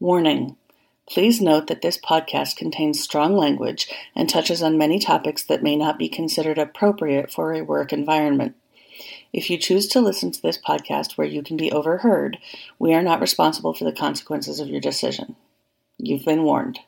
Warning: Please note that this podcast contains strong language and touches on many topics that may not be considered appropriate for a work environment. If you choose to listen to this podcast where you can be overheard, we are not responsible for the consequences of your decision. You've been warned.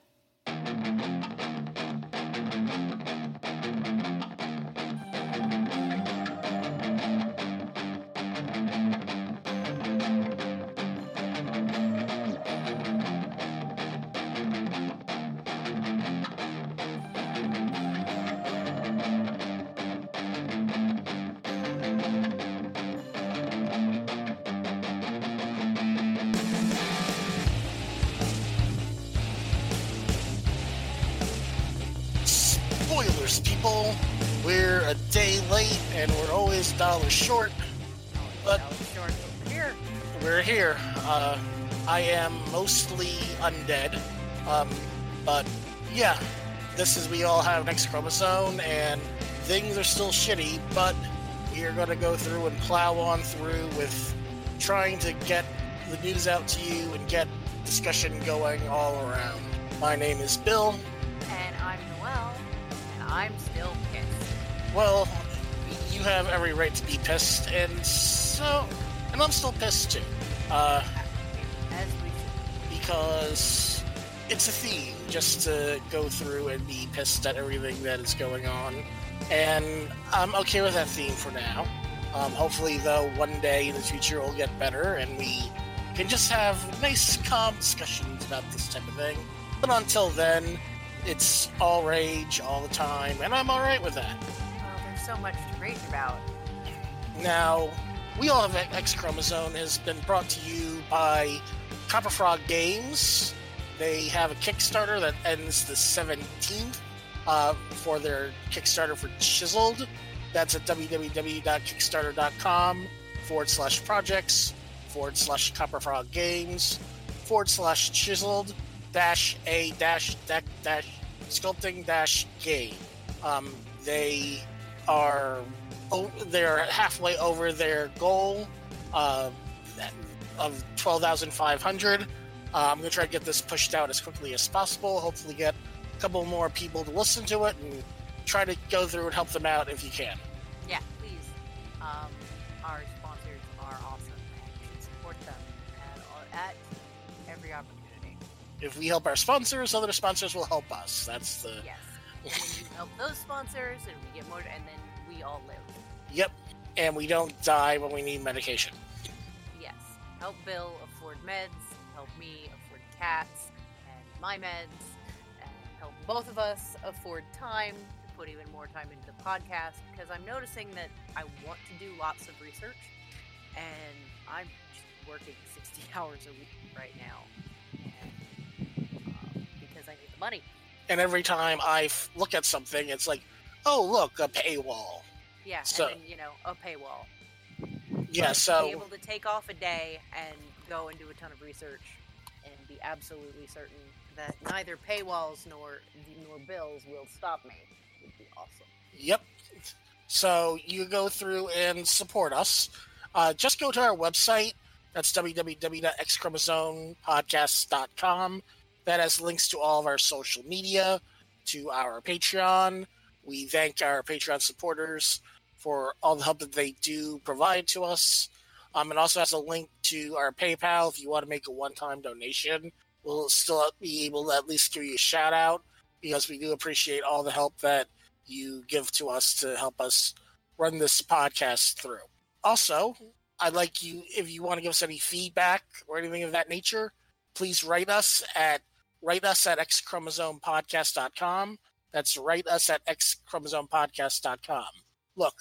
Is we all have an X chromosome and things are still shitty, but we are going to go through and plow on through with trying to get the news out to you and get discussion going all around. My name is Bill. And I'm Noel, and I'm still pissed. Well, you have every right to be pissed, and so, and I'm still pissed too. Uh, As we because it's a theme just to go through and be pissed at everything that is going on. And I'm okay with that theme for now. Um, hopefully, though, one day in the future it'll get better and we can just have nice, calm discussions about this type of thing. But until then, it's all rage all the time, and I'm alright with that. Well, there's so much to rage about. Now, We All Have X Chromosome has been brought to you by Copper Frog Games. They have a Kickstarter that ends the 17th uh, for their Kickstarter for Chiseled. That's at www.kickstarter.com forward slash projects forward slash Copper Frog Games forward slash chiseled dash a dash deck dash sculpting dash game. Um, they are oh, they're halfway over their goal uh, of twelve thousand five hundred. Uh, I'm gonna try to get this pushed out as quickly as possible. Hopefully, get a couple more people to listen to it and try to go through and help them out if you can. Yeah, please. Um, our sponsors are awesome, and you should support them at, at every opportunity. If we help our sponsors, other sponsors will help us. That's the Yes. And then you help those sponsors, and we get more, and then we all live. yep. And we don't die when we need medication. Yes. Help Bill afford meds, help me cats and my meds, and help both of us afford time to put even more time into the podcast because I'm noticing that I want to do lots of research and I'm just working 60 hours a week right now and, uh, because I need the money. And every time I f- look at something, it's like, oh look, a paywall. Yeah, So- and then, you know, a paywall. Yeah. be So able to take off a day and go and do a ton of research be absolutely certain that neither paywalls nor nor bills will stop me would be awesome. Yep. So you go through and support us. Uh, just go to our website. That's www.xchromosomepodcast.com. That has links to all of our social media, to our Patreon. We thank our Patreon supporters for all the help that they do provide to us. Um, it also has a link to our PayPal if you want to make a one-time donation. We'll still be able to at least give you a shout out because we do appreciate all the help that you give to us to help us run this podcast through. Also, I'd like you, if you want to give us any feedback or anything of that nature, please write us at write us at xchromosomepodcast.com. That's write us at xchromosomepodcast.com. Look,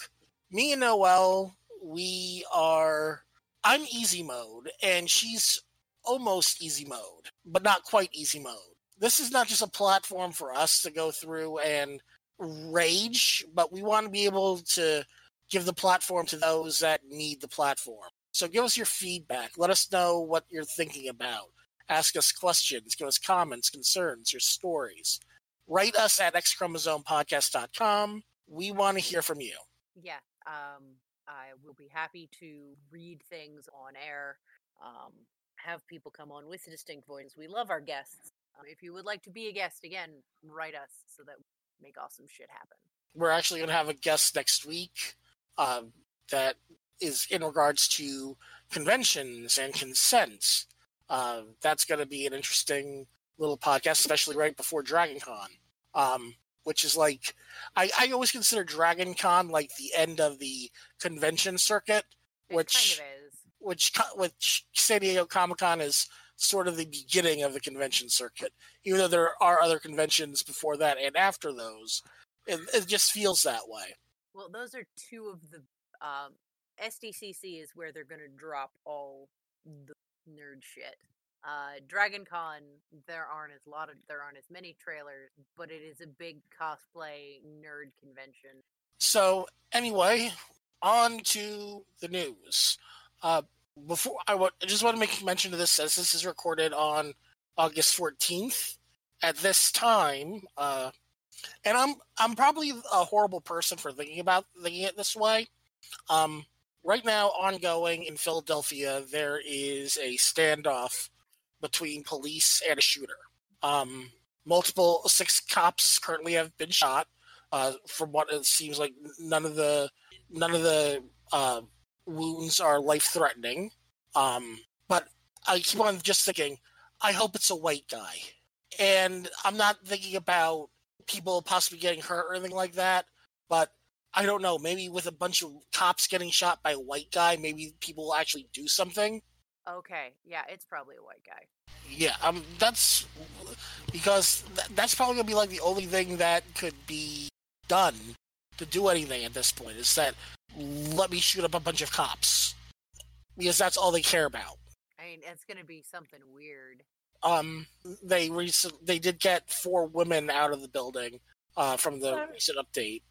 me and Noelle, we are I'm easy mode and she's almost easy mode, but not quite easy mode. This is not just a platform for us to go through and rage, but we want to be able to give the platform to those that need the platform. So give us your feedback. Let us know what you're thinking about. Ask us questions, give us comments, concerns, your stories. Write us at xchromosomepodcast.com. We want to hear from you. Yeah, um, I will be happy to read things on air. Um, have people come on with distinct voices. We love our guests. Um, if you would like to be a guest, again, write us so that we make awesome shit happen. We're actually going to have a guest next week um, that is in regards to conventions and consent. Uh, that's going to be an interesting little podcast, especially right before Dragon Con, um, which is like, I, I always consider Dragon Con like the end of the convention circuit, It which kind of is. which which San Diego Comic Con is sort of the beginning of the convention circuit. Even though there are other conventions before that and after those, it, it just feels that way. Well, those are two of the um, SDCC is where they're going to drop all the nerd shit. Uh, Dragon Con, there aren't as lot of there aren't as many trailers, but it is a big cosplay nerd convention. So anyway, on to the news. Uh, before I wa- I just want to make mention of this as this is recorded on August fourteenth. At this time, uh, and I'm I'm probably a horrible person for thinking about thinking it this way. Um, right now, ongoing in Philadelphia, there is a standoff between police and a shooter. Um, multiple six cops currently have been shot. Uh, from what it seems like, none of the none of the uh, wounds are life threatening. Um, but I keep on just thinking, I hope it's a white guy, and I'm not thinking about people possibly getting hurt or anything like that. But I don't know. Maybe with a bunch of cops getting shot by a white guy, maybe people will actually do something. Okay, yeah, it's probably a white guy. Yeah, um, that's because th- that's probably gonna be like the only thing that could be done to do anything at this point is that let me shoot up a bunch of cops because that's all they care about. I mean, it's going to be something weird. Um, they recent they did get four women out of the building uh, from the recent update,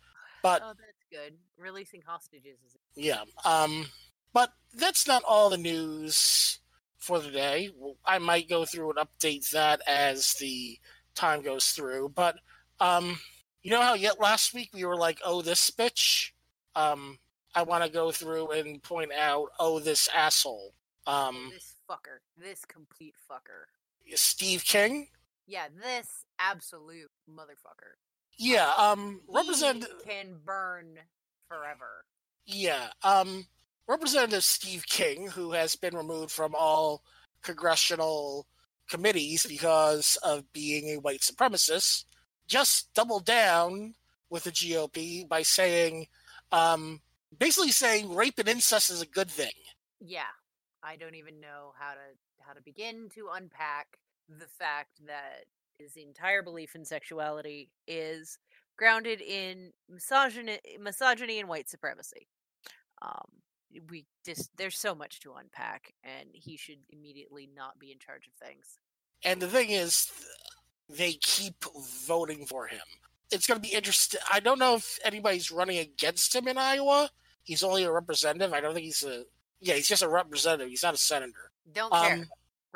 but Oh, that's good. Releasing hostages is Yeah. Um, but that's not all the news for the day. I might go through and update that as the time goes through. But um, you know how yet last week we were like, "Oh, this bitch." Um, I want to go through and point out, "Oh, this asshole." Um, this fucker, this complete fucker. Steve King. Yeah, this absolute motherfucker. Yeah. Um, represent. Can burn forever. Yeah. Um, Representative Steve King, who has been removed from all congressional committees because of being a white supremacist, just doubled down with the GOP by saying, um, basically saying rape and incest is a good thing. Yeah, I don't even know how to how to begin to unpack the fact that his entire belief in sexuality is grounded in misogyny, misogyny and white supremacy. Um, we just there's so much to unpack, and he should immediately not be in charge of things. And the thing is, they keep voting for him. It's going to be interesting. I don't know if anybody's running against him in Iowa. He's only a representative. I don't think he's a. Yeah, he's just a representative. He's not a senator. Don't care. Um,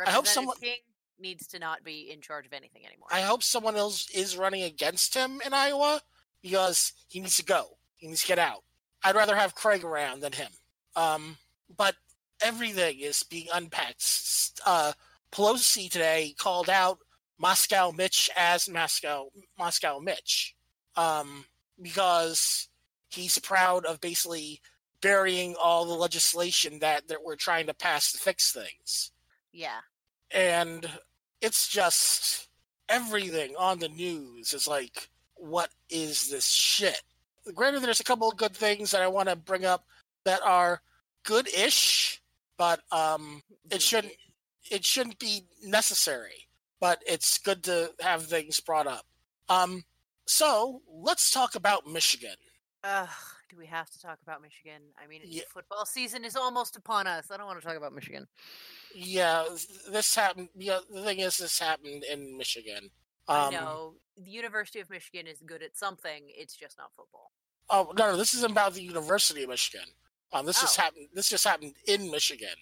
I hope someone- King needs to not be in charge of anything anymore. I hope someone else is running against him in Iowa because he needs to go. He needs to get out. I'd rather have Craig around than him. Um, but everything is being unpacked. Uh, Pelosi today called out Moscow Mitch as Moscow Moscow Mitch. Um, because he's proud of basically burying all the legislation that, that we're trying to pass to fix things. Yeah, and it's just everything on the news is like what is this shit? Granted there's a couple of good things that i want to bring up that are good-ish but um it shouldn't it shouldn't be necessary but it's good to have things brought up um so let's talk about michigan Ugh, do we have to talk about Michigan? I mean, Yeah. football season is almost upon us. I don't want to talk about Michigan. yeah this happened yeah the thing is this happened in michigan I um know the University of Michigan is good at something. It's just not football. Oh no, no, this isn't about the University of Michigan. Um, this just Oh. happened. This just happened in Michigan.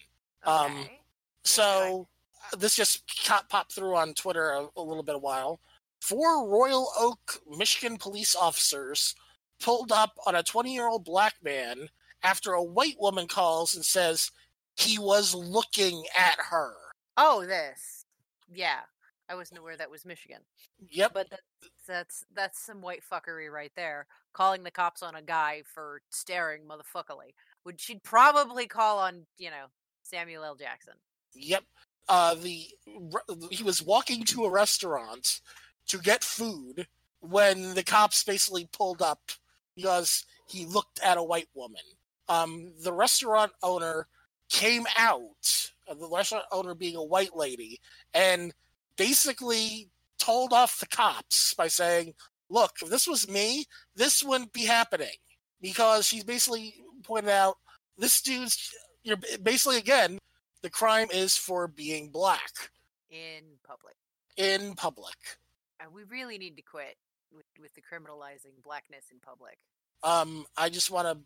Um, Okay. So uh, this just popped through on Twitter a, a little bit a while. Four Royal Oak, Michigan police officers pulled up on a 20-year-old black man after a white woman calls and says he was looking at her. Oh, this. Yeah, I wasn't aware that was Michigan. Yep. But that's that's that's some white fuckery right there. Calling the cops on a guy for staring motherfuckerly. Would she'd probably call on you know Samuel L. Jackson. Yep. Uh, the he was walking to a restaurant to get food when the cops basically pulled up because he looked at a white woman. Um, the restaurant owner came out, uh, the restaurant owner being a white lady, and basically told off the cops by saying, "Look, if this was me, this wouldn't be happening." Because she's basically pointed out this dude's you're basically again the crime is for being black in public. in public. And we really need to quit with, with the criminalizing blackness in public. Um, I just want to,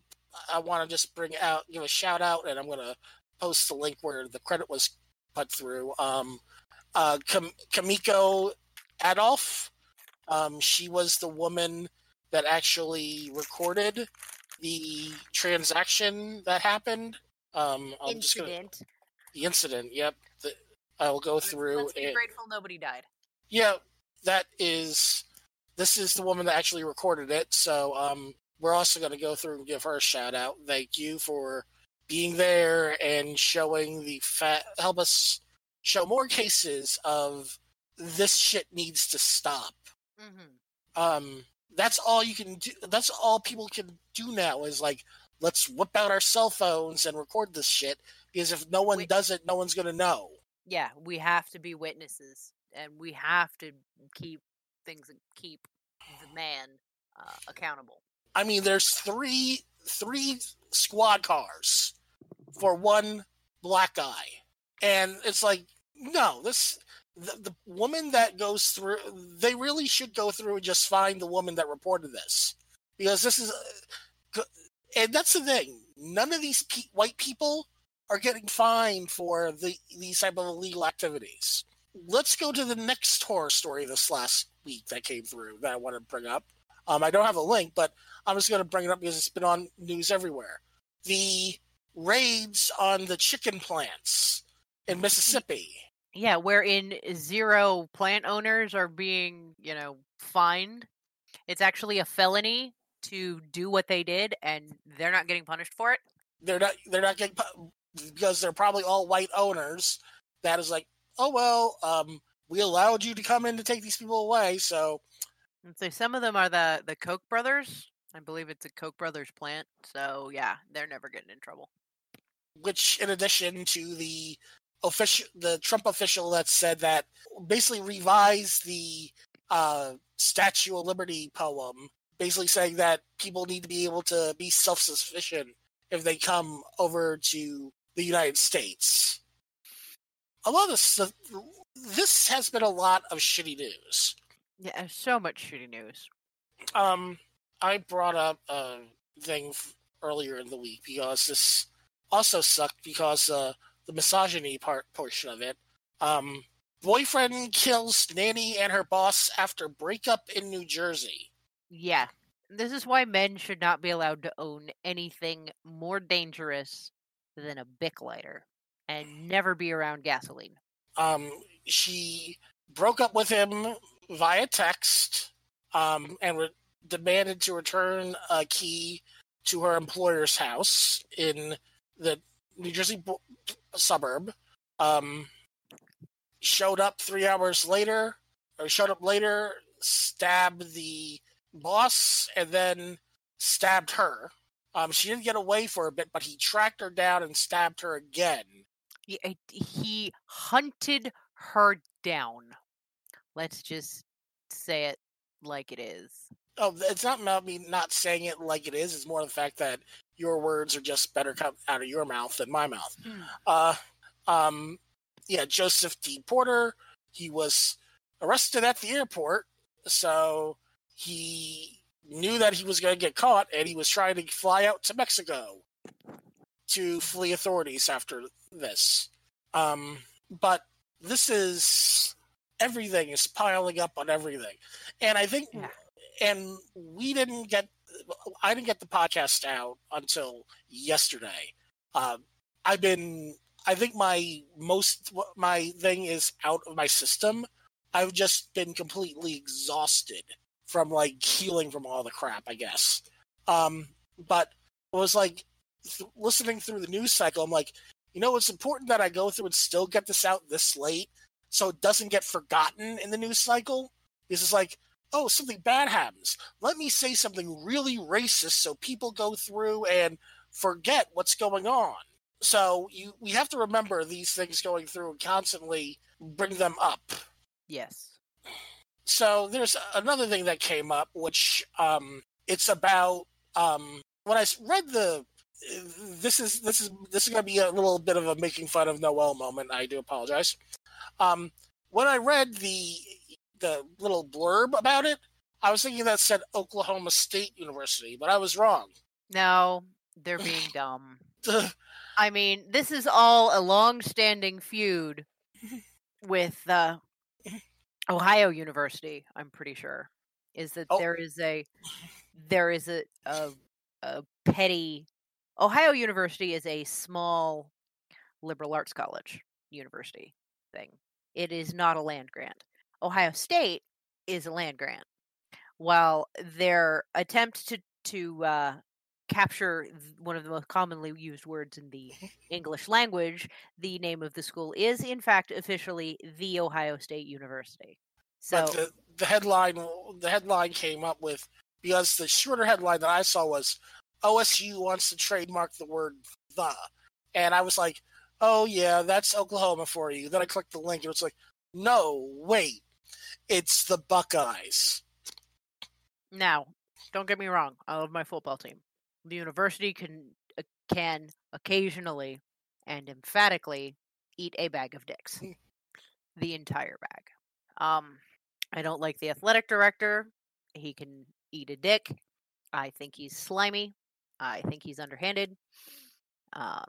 I want to just bring out, give a shout out, and I'm going to post the link where the credit was put through. Um, uh, Kam- Kamiko Adolf, um, she was the woman that actually recorded the transaction that happened. Um, I'm just gonna, Incident. the incident. Yep, the, I will go Let's- through. Let's be and- grateful nobody died. Yeah, that is. This is the woman that actually recorded it. So um, we're also going to go through and give her a shout out. Thank you for being there and showing the fa- help us show more cases of this shit needs to stop. hmm Um, that's all you can do. That's all people can do now is like let's whip out our cell phones and record this shit because if no one Wait. does it, no one's going to know. Yeah, we have to be witnesses, and we have to keep things and keep the man uh, accountable. I mean, there's three three squad cars for one black guy, and it's like, no, this the, the woman that goes through. They really should go through and just find the woman that reported this because this is, uh, and that's the thing. None of these pe- white people are getting fined for the these type of illegal activities. Let's go to the next horror story this last week that came through that I want to bring up. Um, I don't have a link, but I'm just going to bring it up because it's been on news everywhere. The raids on the chicken plants in Mississippi. Yeah, wherein zero plant owners are being, you know, fined. It's actually a felony to do what they did, and they're not getting punished for it. They're not. They're not getting pu- because they're probably all white owners. That is like, oh well, um, we allowed you to come in to take these people away, so And so some of them are the the Koch brothers. I believe it's a Koch brothers plant. So yeah, they're never getting in trouble. which in addition to the official the Trump official that said that basically revised the uh Statue of Liberty poem, basically saying that people need to be able to be self sufficient if they come over to the United States. A lot of stuff, this has been a lot of shitty news. Yeah, so much shitty news. Um, I brought up a thing earlier in the week because this also sucked because uh, the misogyny part portion of it. Um, boyfriend kills nanny and her boss after breakup in New Jersey. Yeah. This is why men should not be allowed to own anything more dangerous than a Bic lighter and never be around gasoline. Um, she broke up with him via text um, and re- demanded to return a key to her employer's house in the New Jersey bo- suburb. Um, showed up three hours later, or showed up later, stabbed the boss, and then stabbed her. Um, she didn't get away for a bit, but he tracked her down and stabbed her again. He, uh, he hunted her down. Let's just say it like it is. Oh, it's not about me not saying it like it is. It's more the fact that your words are just better come out of your mouth than my mouth. Hmm. Uh, um, yeah, Joseph D. Porter. He was arrested at the airport, so he knew that he was going to get caught, and he was trying to fly out to Mexico to flee authorities after this. Um, but this is everything is piling up on everything, and I think, Yeah. and we didn't get, I didn't get the podcast out until yesterday. Um, I've been I think my most my thing is out of my system. I've just been completely exhausted from like healing from all the crap, I guess. Um, but it was like th- listening through the news cycle. I'm like, you know, it's important that I go through and still get this out this late, so it doesn't get forgotten in the news cycle. Because it's like, oh, something bad happens. Let me say something really racist so people go through and forget what's going on. So you we have to remember these things going through and constantly bring them up. Yes. So there's another thing that came up, which um, it's about um, when I read the. This is this is this is going to be a little bit of a making fun of Noel moment. I do apologize. Um, when I read the the little blurb about it, I was thinking that said Oklahoma State University, but I was wrong. No, they're being dumb. I mean, this is all a long-standing feud with uh, Ohio University. I'm pretty sure is that Oh. there is a there is a, a a petty Ohio University is a small liberal arts college university thing. It is not a land grant. Ohio State is a land grant. While their attempt to to uh, capture one of the most commonly used words in the English language, the name of the school is in fact officially the Ohio State University. So but the, the headline the headline came up with because the shorter headline that I saw was OSU wants to trademark the word the, and I was like, oh yeah, that's Oklahoma for you. Then I clicked the link and it's like, no, wait, it's the Buckeyes. now, don't get me wrong, I love my football team. The university can uh, can occasionally and emphatically eat a bag of dicks. the entire bag. Um I don't like the athletic director. He can eat a dick. I think he's slimy. I think he's underhanded. Um,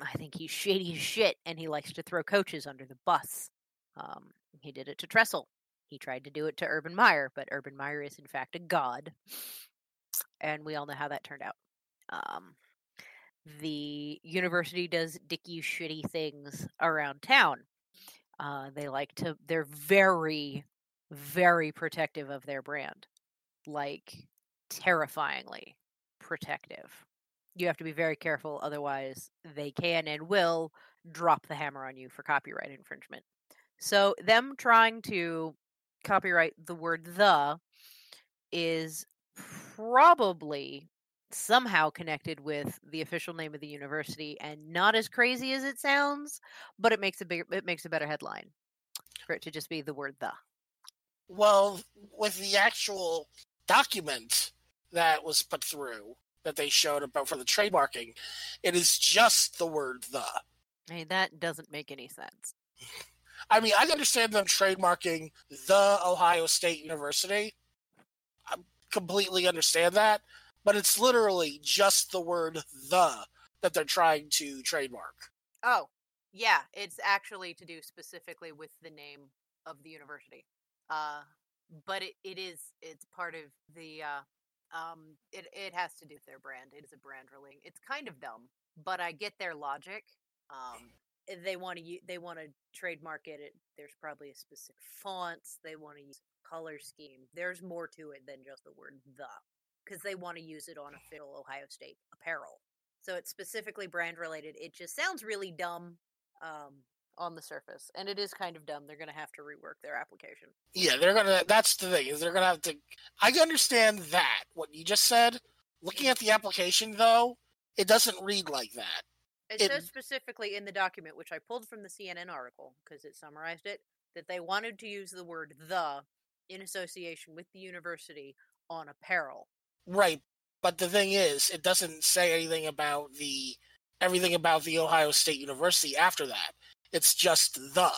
I think he's shady as shit, and he likes to throw coaches under the bus. Um, he did it to Tressel. He tried to do it to Urban Meyer, but Urban Meyer is in fact a god, and we all know how that turned out. Um, the university does dicky shitty things around town. Uh, they like to. They're very, very protective of their brand, like terrifyingly protective. You have to be very careful, otherwise, they can and will drop the hammer on you for copyright infringement. So, them trying to copyright the word the is probably somehow connected with the official name of the university and not as crazy as it sounds, but it makes a bigger it makes a better headline for it to just be the word the. Well, with the actual document that was put through that they showed about for the trademarking, it is just the word the. hey that doesn't make any sense. I mean, I understand them trademarking the Ohio State University. I completely understand that, but it's literally just the word the that they're trying to trademark. Oh, yeah, it's actually to do specifically with the name of the university. Uh, but it, it is it's part of the uh, um it it has to do with their brand. It is a brand ruling. It's kind of dumb, but I get their logic. Um, they want to they want to trademark it. it. There's probably a specific fonts. They want to use color scheme. There's more to it than just the word the, because they want to use it on official Ohio State apparel. So it's specifically brand related. It just sounds really dumb um, on the surface, and it is kind of dumb. They're going to have to rework their application. Yeah, they're gonna. That's the thing is they're gonna have to. I understand that what you just said. Looking at the application though, it doesn't read like that. It, It- says specifically in the document, which I pulled from the CNN article because it summarized it, that they wanted to use the word the in association with the university on apparel. Right, but the thing is, it doesn't say anything about the everything about the Ohio State University after that. It's just the.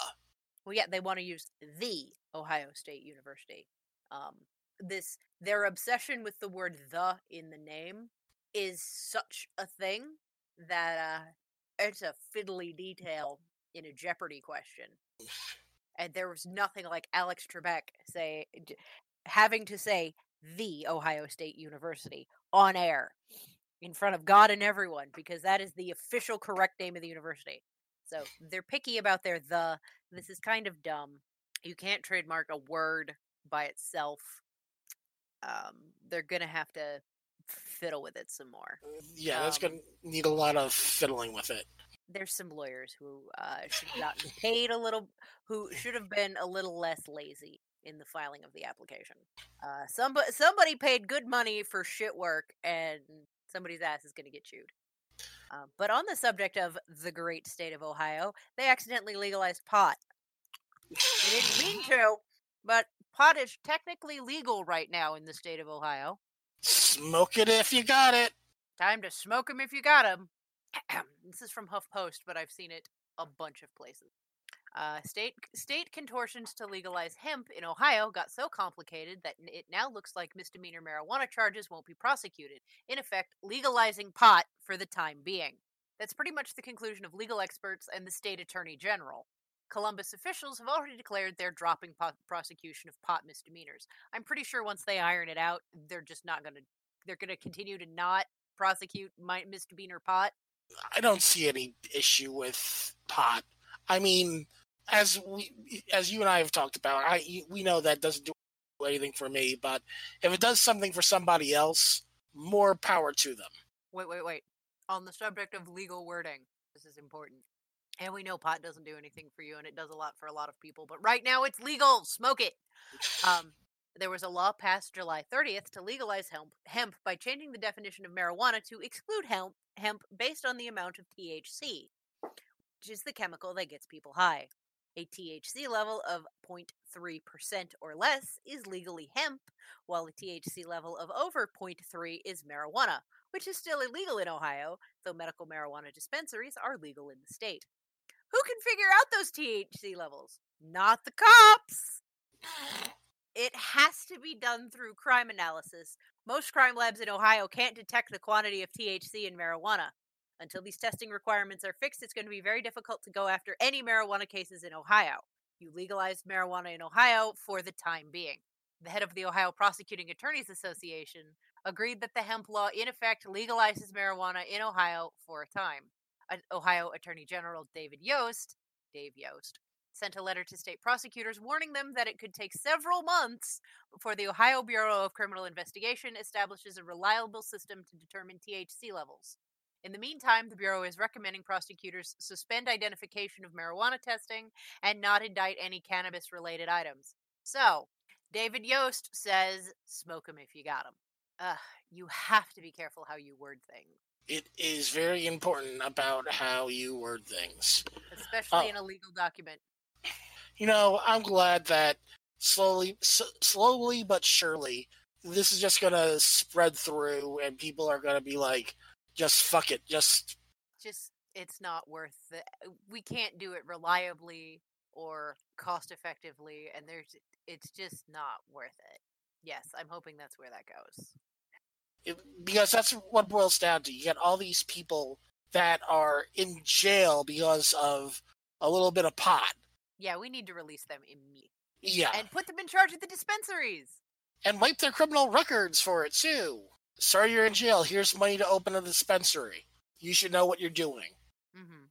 Well, yeah, they want to use the Ohio State University. Um, this their obsession with the word "the" in the name is such a thing that uh, it's a fiddly detail in a Jeopardy question. And there was nothing like Alex Trebek say having to say the Ohio State University on air in front of God and everyone because that is the official correct name of the university. So they're picky about their the. This is kind of dumb. You can't trademark a word by itself. Um, they're gonna have to fiddle with it some more. Yeah, that's Um, gonna need a lot of fiddling with it. There's some lawyers who uh, should have gotten paid a little, who should have been a little less lazy in the filing of the application. Uh, somebody somebody paid good money for shit work, and somebody's ass is gonna get chewed. Uh, but on the subject of the great state of Ohio, they accidentally legalized pot. They didn't mean to, but pot is technically legal right now in the state of Ohio. Smoke it if you got it. Time to smoke 'em if you got 'em. this is from HuffPost, but I've seen it a bunch of places. Uh, state state contortions to legalize hemp in Ohio got so complicated that it now looks like misdemeanor marijuana charges won't be prosecuted. In effect, legalizing pot for the time being. That's pretty much the conclusion of legal experts and the state attorney general. Columbus officials have already declared they're dropping po- prosecution of pot misdemeanors. I'm pretty sure once they iron it out, they're just not going to. They're going to continue to not prosecute my misdemeanor pot. I don't see any issue with pot. I mean, as we, as you and I have talked about, I we know that doesn't do anything for me, but if it does something for somebody else, more power to them. Wait, wait, wait. On the subject of legal wording, this is important. And we know pot doesn't do anything for you, and it does a lot for a lot of people. But right now, it's legal. Smoke it. Um, there was a law passed July 30th to legalize hemp, hemp by changing the definition of marijuana to exclude hemp, hemp based on the amount of THC, which is the chemical that gets people high. A THC level of 0.3% or less is legally hemp, while a THC level of over 0.3 is marijuana, which is still illegal in Ohio, though medical marijuana dispensaries are legal in the state. Who can figure out those THC levels? Not the cops! It has to be done through crime analysis. Most crime labs in Ohio can't detect the quantity of THC in marijuana. Until these testing requirements are fixed, it's going to be very difficult to go after any marijuana cases in Ohio. You legalized marijuana in Ohio for the time being. The head of the Ohio Prosecuting Attorneys Association agreed that the hemp law, in effect, legalizes marijuana in Ohio for a time. Ohio Attorney General David Yost, Dave Yost, sent a letter to state prosecutors warning them that it could take several months before the Ohio Bureau of Criminal Investigation establishes a reliable system to determine THC levels. In the meantime, the Bureau is recommending prosecutors suspend identification of marijuana testing and not indict any cannabis related items. So, David Yost says, smoke 'em if you got 'em. Uh, you have to be careful how you word things, It is very important about how you word things. especially Oh. in a legal document. You know, I'm glad that slowly, s- slowly but surely, this is just gonna spread through, and people are gonna be like, "Just fuck it, just Just, it's not worth the. We can't do it reliably or cost effectively, and there's, it's just not worth it. Yes, I'm hoping that's where that goes. it, because that's what boils down to. You get all these people that are in jail because of a little bit of pot. Yeah, we need to release them immediately Yeah, and put them in charge of the dispensaries. and wipe their criminal records for it too. Sorry, you're in jail. Here's money to open a dispensary. You should know what you're doing. hmm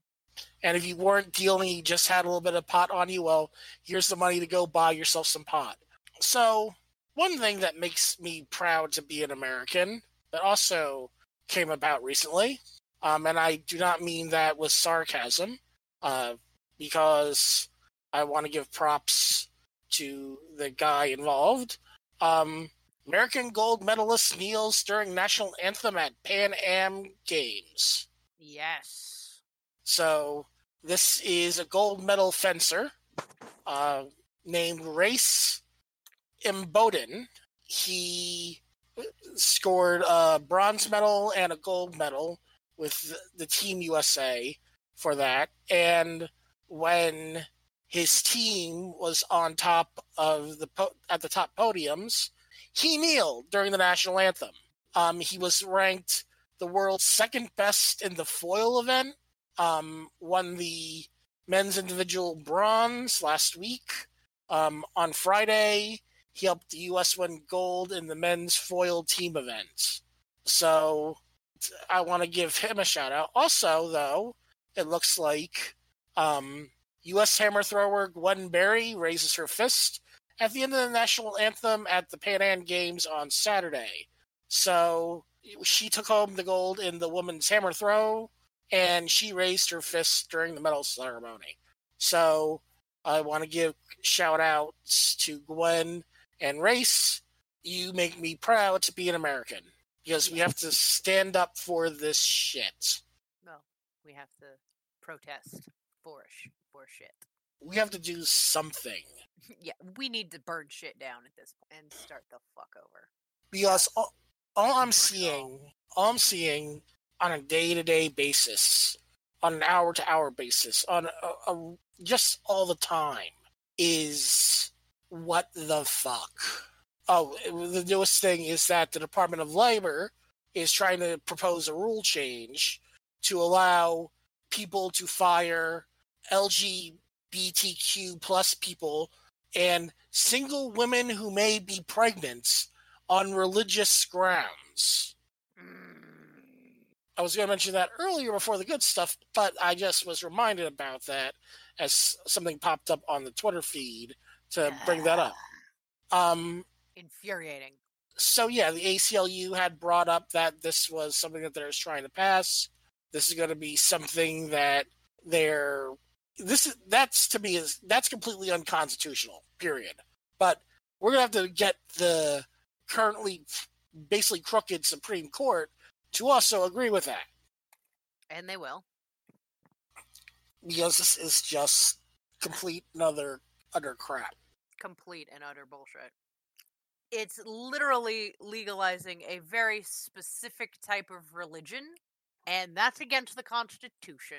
And if you weren't dealing, you just had a little bit of pot on you, well, here's the money to go buy yourself some pot. So, one thing that makes me proud to be an American that also came about recently, um, and I do not mean that with sarcasm, uh, because I want to give props to the guy involved. Um, American gold medalist kneels during national anthem at Pan Am Games. Yes. So this is a gold medal fencer uh, named Race Imboden. He scored a bronze medal and a gold medal with the Team USA for that. And when his team was on top of the po- at the top podiums, he kneeled during the national anthem. Um, he was ranked the world's second best in the foil event um, won the men's individual bronze last week. Um, on Friday, he helped the U.S. win gold in the men's foil team event. So I want to give him a shout out. Also, though, it looks like Um, U.S. hammer thrower Gwen Berry raises her fist at the end of the national anthem at the Pan Am Games on Saturday. So she took home the gold in the women's hammer throw, and she raised her fist during the medal ceremony. So I want to give shout outs to Gwen and Race. You make me proud to be an American because we have to stand up for this shit. Well, we have to protest for sh- shit. We have to do something yeah, we need to burn shit down at this point and start the fuck over. because all, all oh I'm seeing, all I'm seeing on a day to day basis, on an hour to hour basis, on a, a, just all the time, is what the fuck. Oh, the newest thing is that the Department of Labor is trying to propose a rule change to allow people to fire LGBTQ plus people and single women who may be pregnant on religious grounds. I was going to mention that earlier before the good stuff, but I just was reminded about that as something popped up on the Twitter feed to bring that up. Um, Infuriating. so yeah, the ACLU had brought up that this was something that they're trying to pass. This is going to be something that they're this is that's to me is that's completely unconstitutional. Period. But we're gonna have to get the currently basically crooked Supreme Court to also agree with that And they will. because this is just complete another utter crap. Complete and utter bullshit. It's literally legalizing a very specific type of religion, and that's against the Constitution.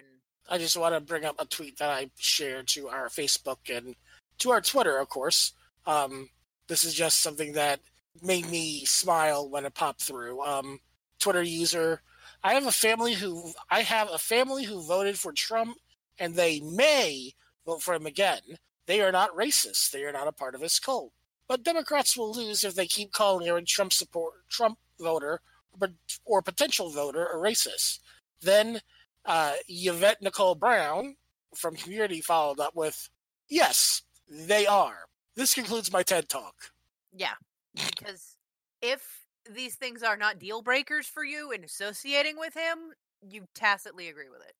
I just want to bring up a tweet that I shared to our Facebook and to our Twitter, of course. Um, this is just something that made me smile when it popped through. Um, Twitter user, I have a family who I have a family who voted for Trump, and they may vote for him again. They are not racist. They are not a part of his cult. But Democrats will lose if they keep calling every Trump support Trump voter or, or potential voter a racist. Then uh, Yvette Nicole Brown from Community followed up with, "Yes, they are." This concludes my TED talk. Yeah, because if these things are not deal breakers for you in associating with him, you tacitly agree with it.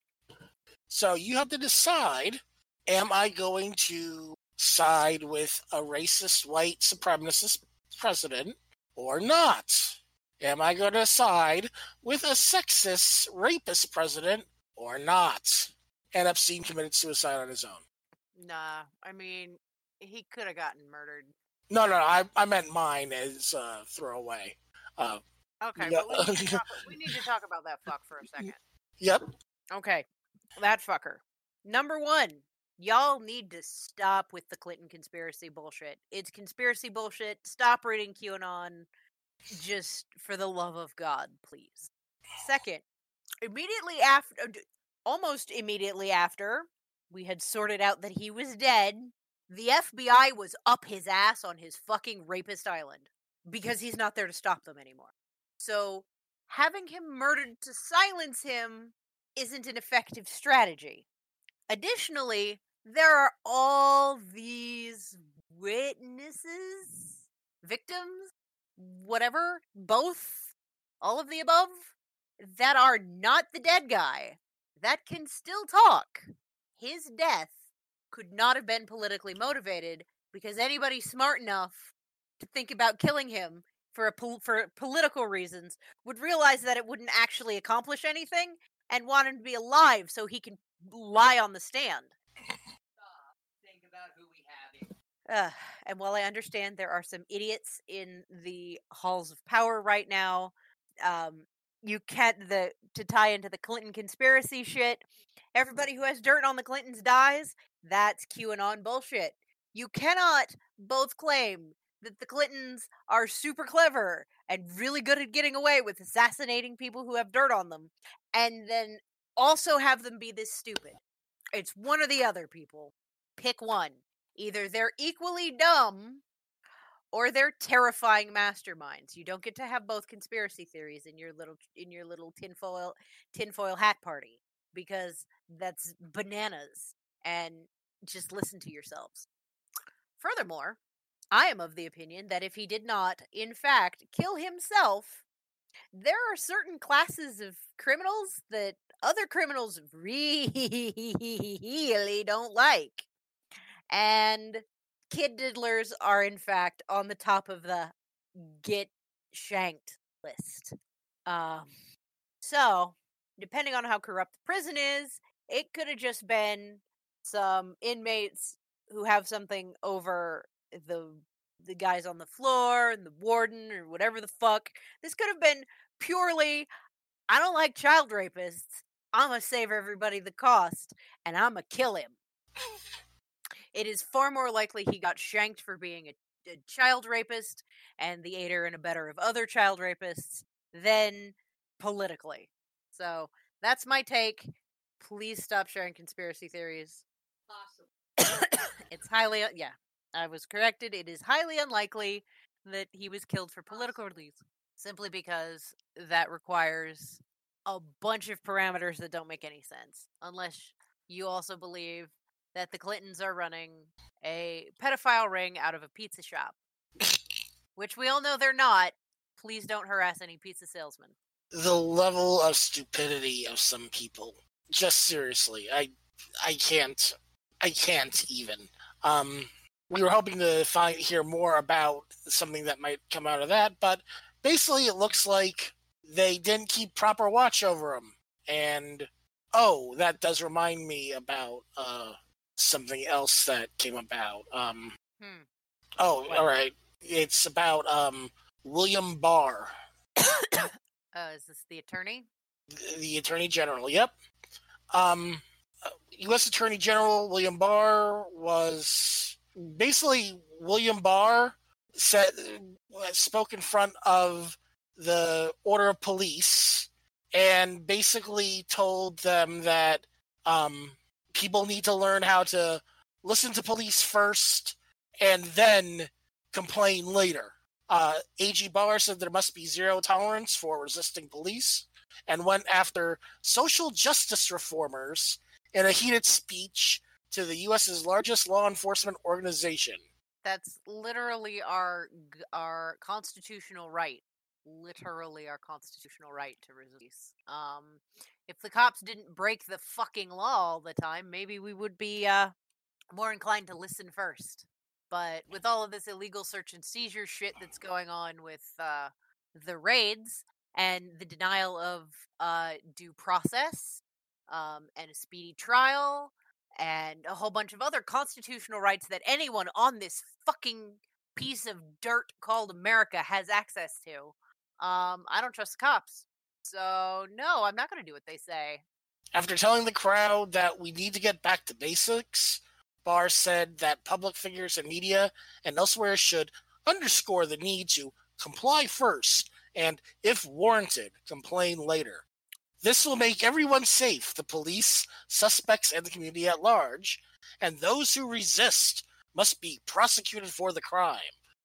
So you have to decide: Am I going to side with a racist white supremacist president or not? Am I going to side with a sexist rapist president or not? And Epstein committed suicide on his own. Nah, I mean, he could have gotten murdered. No, no, no I, I meant mine as uh, throwaway. Uh, Okay, but we need, talk, we need to talk about that fuck for a second. yep. Okay, that fucker. Number one, y'all need to stop with the Clinton conspiracy bullshit. It's conspiracy bullshit. Stop reading QAnon. Just for the love of God, please. Second, immediately after, uh, almost immediately after we had sorted out that he was dead, the FBI was up his ass on his fucking rapist island because he's not there to stop them anymore. So, having him murdered to silence him isn't an effective strategy. Additionally, there are all these witnesses, victims, whatever, both, all of the above, that are not the dead guy, that can still talk. His death could not have been politically motivated because anybody smart enough to think about killing him for a pol- for political reasons would realize that it wouldn't actually accomplish anything and want him to be alive so he can lie on the stand. Think about who we have here. Uh, and while I understand there are some idiots in the halls of power right now, um, you can't the to tie into the Clinton conspiracy shit. Everybody who has dirt on the Clintons dies. That's QAnon bullshit. You cannot both claim that the Clintons are super clever and really good at getting away with assassinating people who have dirt on them, and then also have them be this stupid. It's one or the other, people. Pick one. Either they're equally dumb or they're terrifying masterminds. You don't get to have both conspiracy theories in your little in your little tinfoil tinfoil hat party because that's bananas. and just listen to yourselves. Furthermore, I am of the opinion that if he did not, in fact, kill himself, there are certain classes of criminals that other criminals really don't like. And kid diddlers are, in fact, on the top of the get shanked list. Um, so, depending on how corrupt the prison is, it could have just been some inmates who have something over the the guys on the floor and the warden or whatever the fuck. This could have been purely I don't like child rapists. I'm gonna save everybody the cost and I'm gonna kill him. It is far more likely he got shanked for being a, a child rapist and the aider and abettor of other child rapists than politically. So that's my take. Please stop sharing conspiracy theories. Possible. it's highly yeah i was corrected it is highly unlikely that he was killed for political reasons simply because that requires a bunch of parameters that don't make any sense unless you also believe that the clintons are running a pedophile ring out of a pizza shop which we all know they're not please don't harass any pizza salesman The level of stupidity of some people. Just seriously, I I can't I can't even. Um we were hoping to find hear more about something that might come out of that, but basically it looks like they didn't keep proper watch over him. And oh, that does remind me about uh something else that came about. Um Hmm. Oh, all right. It's about um William Barr, uh, is this the attorney th- the Attorney General. Yep. Um uh, U.S. Attorney General William Barr was basically William Barr said uh, spoke in front of the Order of Police and basically told them that um, people need to learn how to listen to police first and then complain later. Uh, AG Barr said there must be zero tolerance for resisting police and went after social justice reformers in a heated speech to the U.S.'s largest law enforcement organization. That's literally our our constitutional right. Literally our constitutional right to resist. Um, if the cops didn't break the fucking law all the time, maybe we would be uh more inclined to listen first. But with all of this illegal search and seizure shit that's going on with uh, the raids and the denial of uh, due process um, and a speedy trial and a whole bunch of other constitutional rights that anyone on this fucking piece of dirt called America has access to. Um, I don't trust the cops. So no, I'm not going to do what they say. After telling the crowd that we need to get back to basics, Barr said that public figures and media and elsewhere should underscore the need to comply first and, if warranted, complain later. This will make everyone safe the police, suspects, and the community at large, and those who resist must be prosecuted for the crime.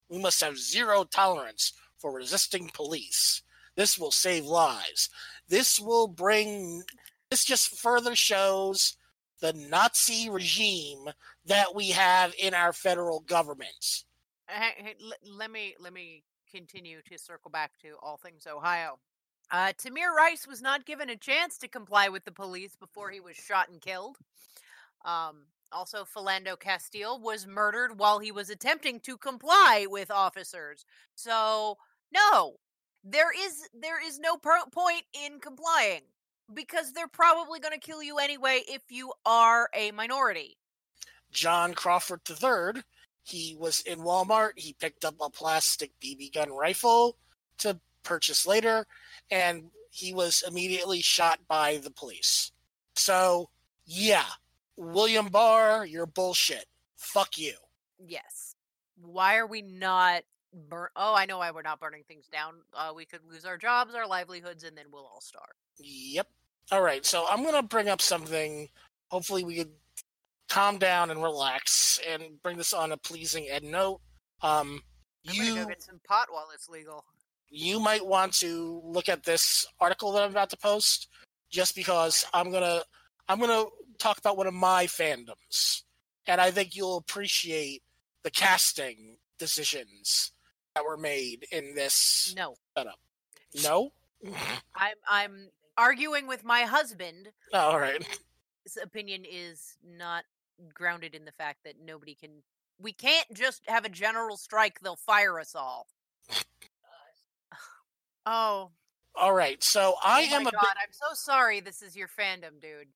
We must have zero tolerance for resisting police. This will save lives. This will bring this just further shows the Nazi regime that we have in our federal government. Hey, hey, l- let me let me continue to circle back to all things Ohio. Uh, Tamir Rice was not given a chance to comply with the police before he was shot and killed. Um, also, Philando Castile was murdered while he was attempting to comply with officers. So, no, there is there is no pro- point in complying because they're probably going to kill you anyway if you are a minority. John Crawford III, he was in Walmart. He picked up a plastic BB gun rifle to purchase later, and he was immediately shot by the police. So, yeah, William Barr, you're bullshit. Fuck you. Yes. Why are we not burn? Oh, I know why we're not burning things down. Uh, we could lose our jobs, our livelihoods, and then we'll all starve. Yep. All right. So I'm going to bring up something. Hopefully, we could calm down and relax and bring this on a pleasing end note. Um, I'm gonna you go get some pot while it's legal. you might want to look at this article that I'm about to post, just because I'm gonna I'm gonna talk about one of my fandoms, and I think you'll appreciate the casting decisions that were made in this No, setup. No? I'm I'm arguing with my husband. Oh, all right. His opinion is not grounded in the fact that nobody can. We can't just have a general strike; they'll fire us all. Oh, All right. So I oh am my a God! big, I'm so sorry. This is your fandom, dude.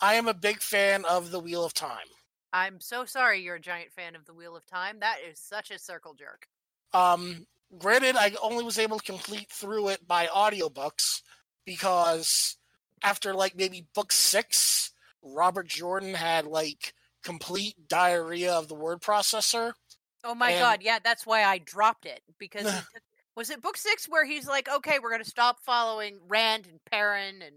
I am a big fan of the Wheel of Time. I'm so sorry you're a giant fan of the Wheel of Time. That is such a circle jerk. Um, granted, I only was able to complete through it by audiobooks because after like maybe book six, Robert Jordan had like complete diarrhea of the word processor. Oh my And- god, yeah, that's why I dropped it because took, was it book six where he's like, okay, we're gonna stop following Rand and Perrin and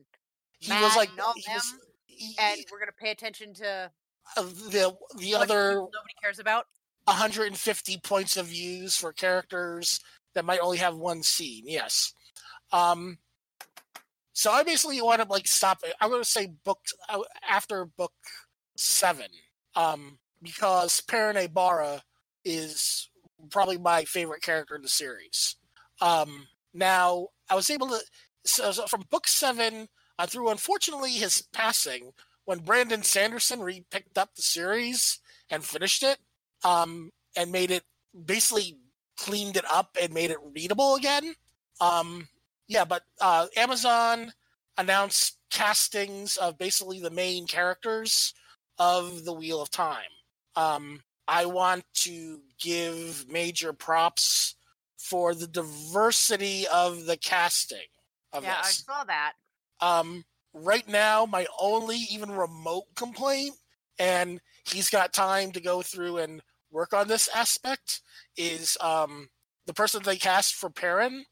He Matt was like, and all he was, them, he- and we're gonna pay attention to uh, the the other nobody cares about. 150 points of views for characters that might only have one scene. Yes. Um. So I basically want to like stop it. I'm going to say book uh, after book seven, um, because Perrin is probably my favorite character in the series. Um. Now I was able to so, so from book seven uh, through unfortunately his passing when Brandon Sanderson re-picked up the series and finished it um, and made it basically cleaned it up and made it readable again. Um, yeah, but uh, Amazon announced castings of basically the main characters of the Wheel of Time. Um, I want to give major props for the diversity of the casting of Yeah, I saw that. Um, right now, my only even remote complaint, and he's got time to go through and work on this aspect, is um, the person they cast for Perrin.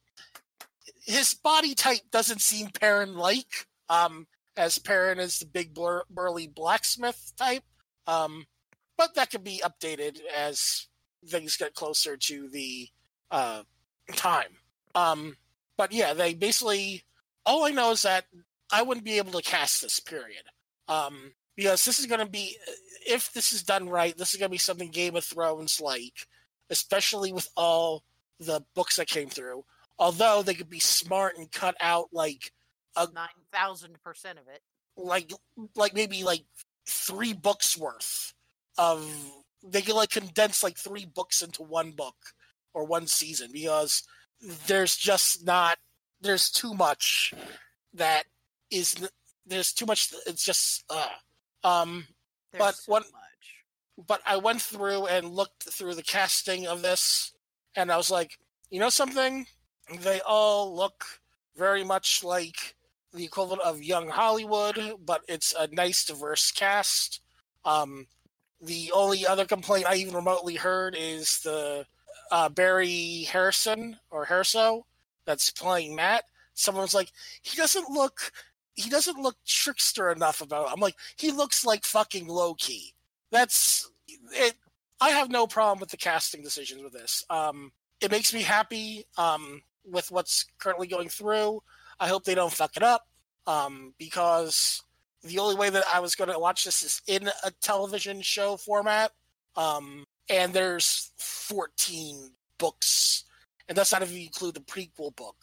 His body type doesn't seem Perrin like, um, as Perrin is the big bur- burly blacksmith type. Um, but that could be updated as things get closer to the uh, time. Um, but yeah, they basically all I know is that I wouldn't be able to cast this period. Um, because this is going to be, if this is done right, this is going to be something Game of Thrones like, especially with all the books that came through. Although they could be smart and cut out like Nine thousand percent of it. like like maybe like three books worth of they could like condense like three books into one book or one season because there's just not there's too much that is there's too much it's just uh um There's But so what- much. but I went through and looked through the casting of this, and I was like, you know something? They all look very much like the equivalent of Young Hollywood, but it's a nice, diverse cast. Um, the only other complaint I even remotely heard is the uh, Barry Harrison or Harriso that's playing Matt. Someone's like, he doesn't look, he doesn't look trickster enough about. it. I'm like, he looks like fucking Loki that's it i have no problem with the casting decisions with this um it makes me happy um with what's currently going through i hope they don't fuck it up um because the only way that i was going to watch this is in a television show format um and there's 14 books and that's not you include the prequel book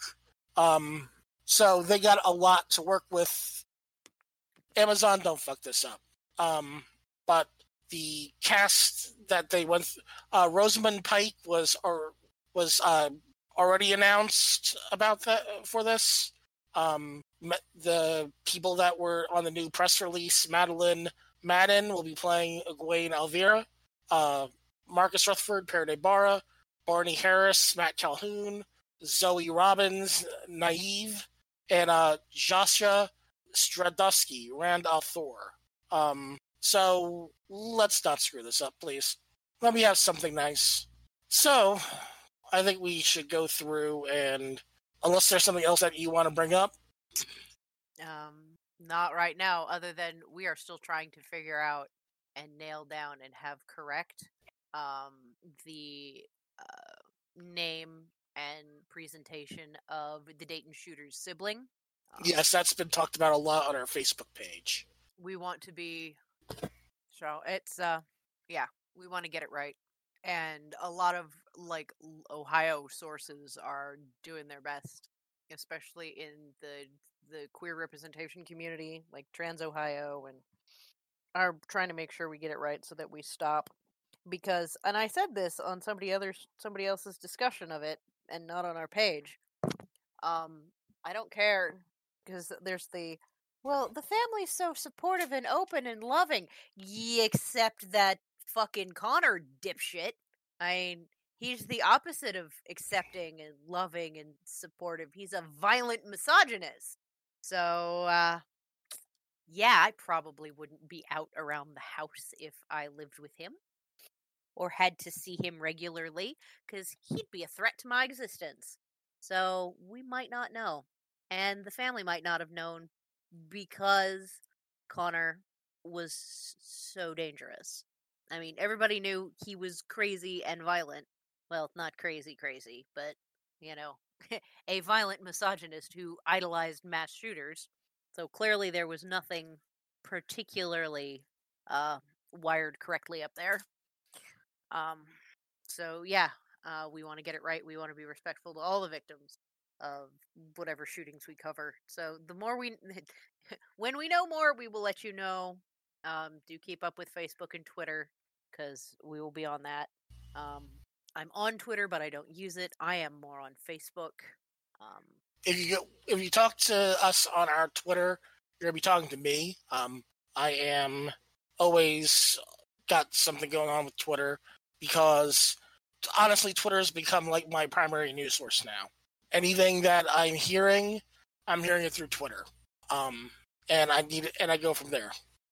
um so they got a lot to work with. Amazon don't fuck this up. Um but the cast that they went th- uh Rosamund Pike was or was uh already announced about that for this. Um the people that were on the new press release Madeleine Madden will be playing Egwene al'Vere uh Marcus Rutherford Perrin Aybara Barney Harris Matt Cauthon Zoe Robins Nynaeve and uh Joshua Stradowski Rand al'Thor um so let's not screw this up, please. Let me have something nice. So I think we should go through and unless there's something else that you want to bring up. Um, not right now. Other than we are still trying to figure out and nail down and have correct um the uh, name and presentation of the Dayton shooter's sibling. Um, Yes, that's been talked about a lot on our Facebook page. we want to be so it's uh yeah we want to get it right and a lot of like ohio sources are doing their best especially in the the queer representation community like trans ohio and are trying to make sure we get it right so that we stop because and i said this on somebody others somebody else's discussion of it and not on our page um i don't care because there's the well, the family's so supportive and open and loving. Yeah, except that fucking Connor dipshit. I mean, he's the opposite of accepting and loving and supportive. He's a violent misogynist. So, uh, yeah, I probably wouldn't be out around the house if I lived with him or had to see him regularly because he'd be a threat to my existence. So, we might not know. And the family might not have known because Connor was so dangerous. I mean, everybody knew he was crazy and violent. Well, not crazy, crazy, but, you know, a violent misogynist who idolized mass shooters. So clearly there was nothing particularly uh, wired correctly up there. Um, so, yeah, uh, we want to get it right. We want to be respectful to all the victims of whatever shootings we cover. So the more we, when we know more, we will let you know. Um, do keep up with Facebook and Twitter because we will be on that. Um, I'm on Twitter, but I don't use it. I am more on Facebook. Um, If you go, if you talk to us on our Twitter, you're gonna be talking to me. Um, I am always got something going on with Twitter because honestly, Twitter has become like my primary news source now. Anything that I'm hearing, I'm hearing it through Twitter. Um, and I need and I go from there.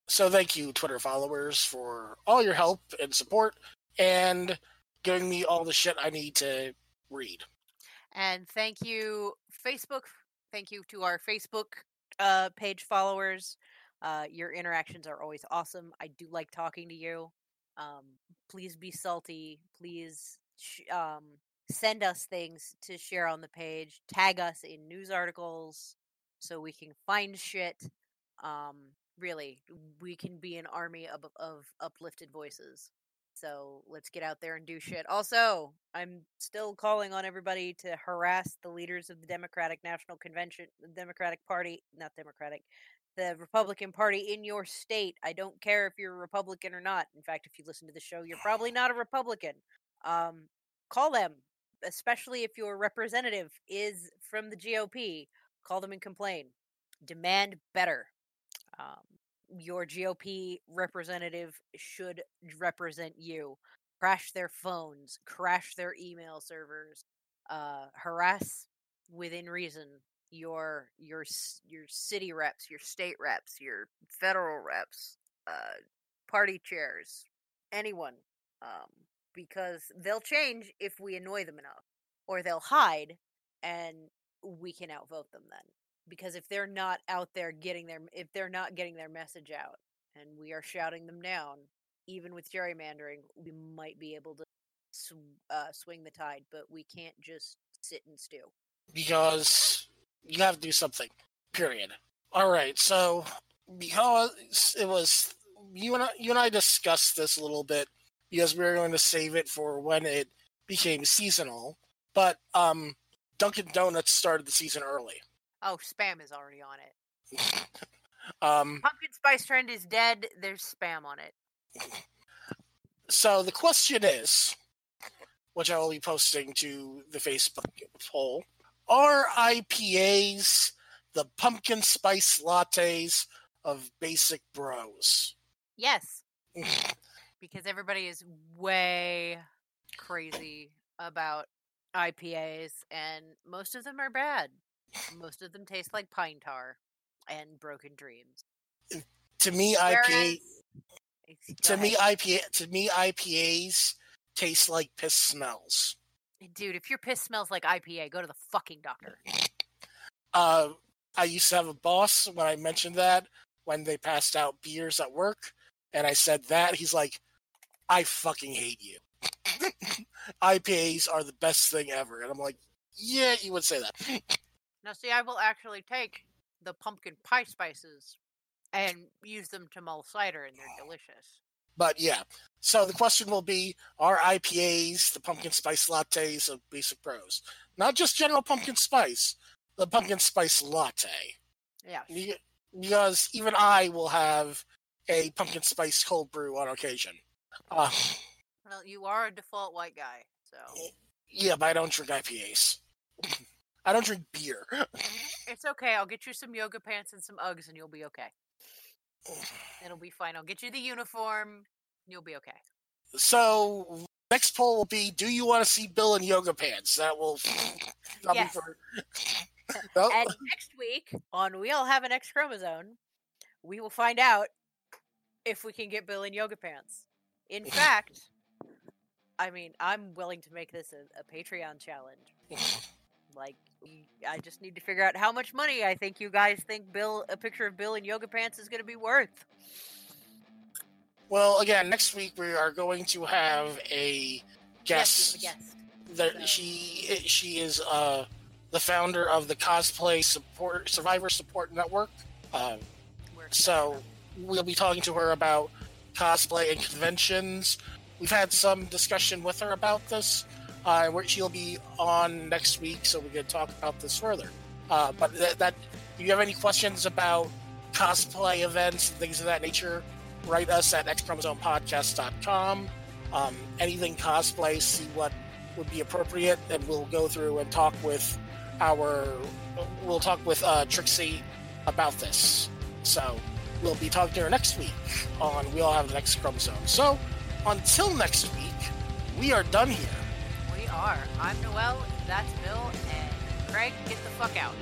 So thank you, Twitter followers, for all your help and support and giving me all the shit I need to read. and thank you, Facebook. Thank you to our Facebook uh, page followers. Uh, your interactions are always awesome. I do like talking to you. Um, please be salty. Please sh- um, send us things to share on the page. Tag us in news articles so we can find shit. Um, really, we can be an army of, of uplifted voices. So let's get out there and do shit. Also, I'm still calling on everybody to harass the leaders of the Democratic National Convention, the Democratic Party, not Democratic, the Republican Party in your state. I don't care if you're a Republican or not. In fact, if you listen to the show, you're probably not a Republican. Um, call them, especially if your representative is from the GOP. Call them and complain. Demand better. Um, your GOP representative should represent you. Crash their phones, crash their email servers, uh, harass within reason your your your city reps, your state reps, your federal reps, uh, party chairs, anyone, um, because they'll change if we annoy them enough, or they'll hide, and we can outvote them then because if they're not out there getting their if they're not getting their message out and we are shouting them down even with gerrymandering we might be able to sw- uh, swing the tide but we can't just sit and stew. Because you have to do something. Period. All right. So because it was you and I, you and I discussed this a little bit because we were going to save it for when it became seasonal, but um, Dunkin' Donuts started the season early. oh spam is already on it um, pumpkin spice trend is dead there's spam on it so the question is, which I will be posting to the Facebook poll, are IPAs the pumpkin spice lattes of basic bros? yes because everybody is way crazy about ipas and most of them are bad most of them taste like pine tar and broken dreams to me, IPA Whereas- to me. IPA to me IPAs taste like piss smells. Dude, if your piss smells like IPA, go to the fucking doctor. Uh, I used to have a boss when I mentioned that when they passed out beers at work, and I said that he's like, "I fucking hate you." IPAs are the best thing ever, and I'm like, "Yeah, you would say that." Now, see, I will actually take the pumpkin pie spices and use them to mull cider, and they're delicious. But yeah, so the question will be: Are IPAs the pumpkin spice lattes of Basic Bros? Not just general pumpkin spice, the pumpkin spice latte. Yeah. Because even I will have a pumpkin spice cold brew on occasion. Uh, Well, you are a default white guy, so yeah, but I don't drink IPAs. I don't drink beer. it's okay. I'll get you some yoga pants and some Uggs, and you'll be okay. It'll be fine. I'll get you the uniform. You'll be okay. So next poll will be: Do you want to see Bill in yoga pants? That will. Yes. for- No? And next week on We All Have an X Chromosome, we will find out if we can get Bill in yoga pants. In fact, I mean, I'm willing to make this a, a Patreon challenge. Like, I just need to figure out how much money I think you guys think Bill, a picture of Bill in yoga pants, is going to be worth. Well, again, next week we are going to have a guest. we have a guest. That So- she she is uh, the founder of the Cosplay Support Survivor Support Network. Um, so we'll be talking to her about cosplay and conventions. We've had some discussion with her about this. Uh, where she'll be on next week, so we can talk about this further. Uh, but that, that, if you have any questions about cosplay events and things of that nature, write us at xchromosomepodcast.com. Um, anything cosplay, see what would be appropriate, and we'll go through and talk with our. We'll talk with uh, Trixie about this. So we'll be talking to her next week on We All Have the Next Chromosome. So until next week, we are done here. Are. I'm Noel, that's Bill, and Craig, get the fuck out.